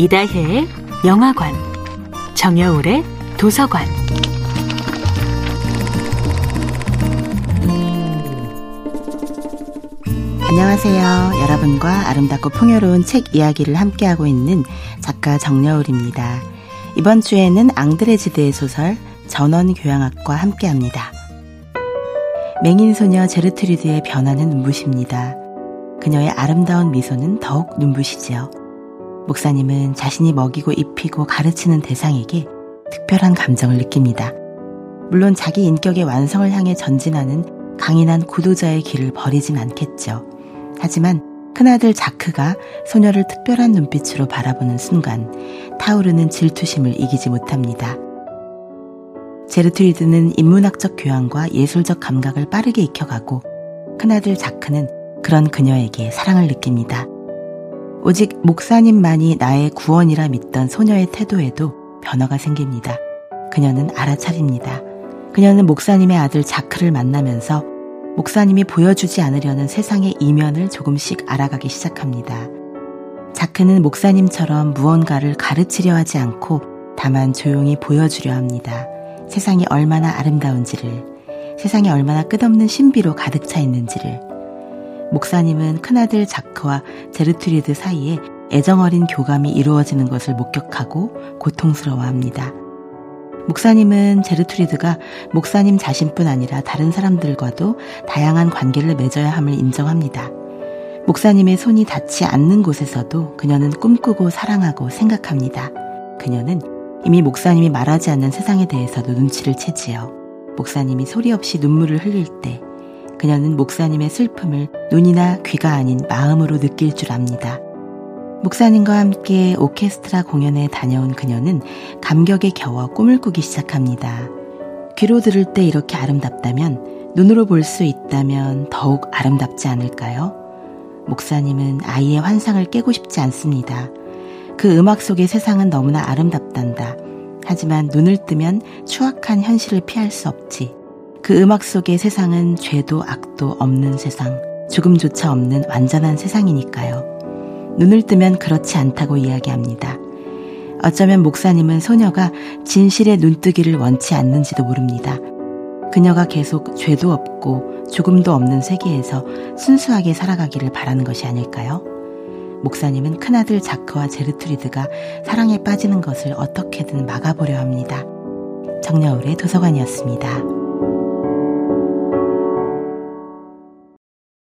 이다혜의 영화관, 정여울의 도서관. 안녕하세요. 여러분과 아름답고 풍요로운 책 이야기를 함께하고 있는 작가 정여울입니다. 이번 주에는 앙드레지드의 소설 전원교양학과 함께합니다. 맹인 소녀 제르트리드의 변화는 눈부십니다. 그녀의 아름다운 미소는 더욱 눈부시지요. 목사님은 자신이 먹이고 입히고 가르치는 대상에게 특별한 감정을 느낍니다. 물론 자기 인격의 완성을 향해 전진하는 강인한 구도자의 길을 버리진 않겠죠. 하지만 큰아들 자크가 소녀를 특별한 눈빛으로 바라보는 순간 타오르는 질투심을 이기지 못합니다. 제르트리드는 인문학적 교양과 예술적 감각을 빠르게 익혀가고 큰아들 자크는 그런 그녀에게 사랑을 느낍니다. 오직 목사님만이 나의 구원이라 믿던 소녀의 태도에도 변화가 생깁니다. 그녀는 알아차립니다. 그녀는 목사님의 아들 자크를 만나면서 목사님이 보여주지 않으려는 세상의 이면을 조금씩 알아가기 시작합니다. 자크는 목사님처럼 무언가를 가르치려 하지 않고 다만 조용히 보여주려 합니다. 세상이 얼마나 아름다운지를, 세상이 얼마나 끝없는 신비로 가득 차 있는지를, 목사님은 큰아들 자크와 제르트리드 사이에 애정어린 교감이 이루어지는 것을 목격하고 고통스러워합니다. 목사님은 제르트리드가 목사님 자신뿐 아니라 다른 사람들과도 다양한 관계를 맺어야 함을 인정합니다. 목사님의 손이 닿지 않는 곳에서도 그녀는 꿈꾸고 사랑하고 생각합니다. 그녀는 이미 목사님이 말하지 않는 세상에 대해서도 눈치를 채지요. 목사님이 소리 없이 눈물을 흘릴 때 그녀는 목사님의 슬픔을 눈이나 귀가 아닌 마음으로 느낄 줄 압니다. 목사님과 함께 오케스트라 공연에 다녀온 그녀는 감격에 겨워 꿈을 꾸기 시작합니다. 귀로 들을 때 이렇게 아름답다면 눈으로 볼 수 있다면 더욱 아름답지 않을까요? 목사님은 아이의 환상을 깨고 싶지 않습니다. 그 음악 속의 세상은 너무나 아름답단다. 하지만 눈을 뜨면 추악한 현실을 피할 수 없지. 그 음악 속의 세상은 죄도 악도 없는 세상, 죽음조차 없는 완전한 세상이니까요. 눈을 뜨면 그렇지 않다고 이야기합니다. 어쩌면 목사님은 소녀가 진실의 눈뜨기를 원치 않는지도 모릅니다. 그녀가 계속 죄도 없고 죽음도 없는 세계에서 순수하게 살아가기를 바라는 것이 아닐까요? 목사님은 큰아들 자크와 제르트리드가 사랑에 빠지는 것을 어떻게든 막아보려 합니다. 정여울의 도서관이었습니다.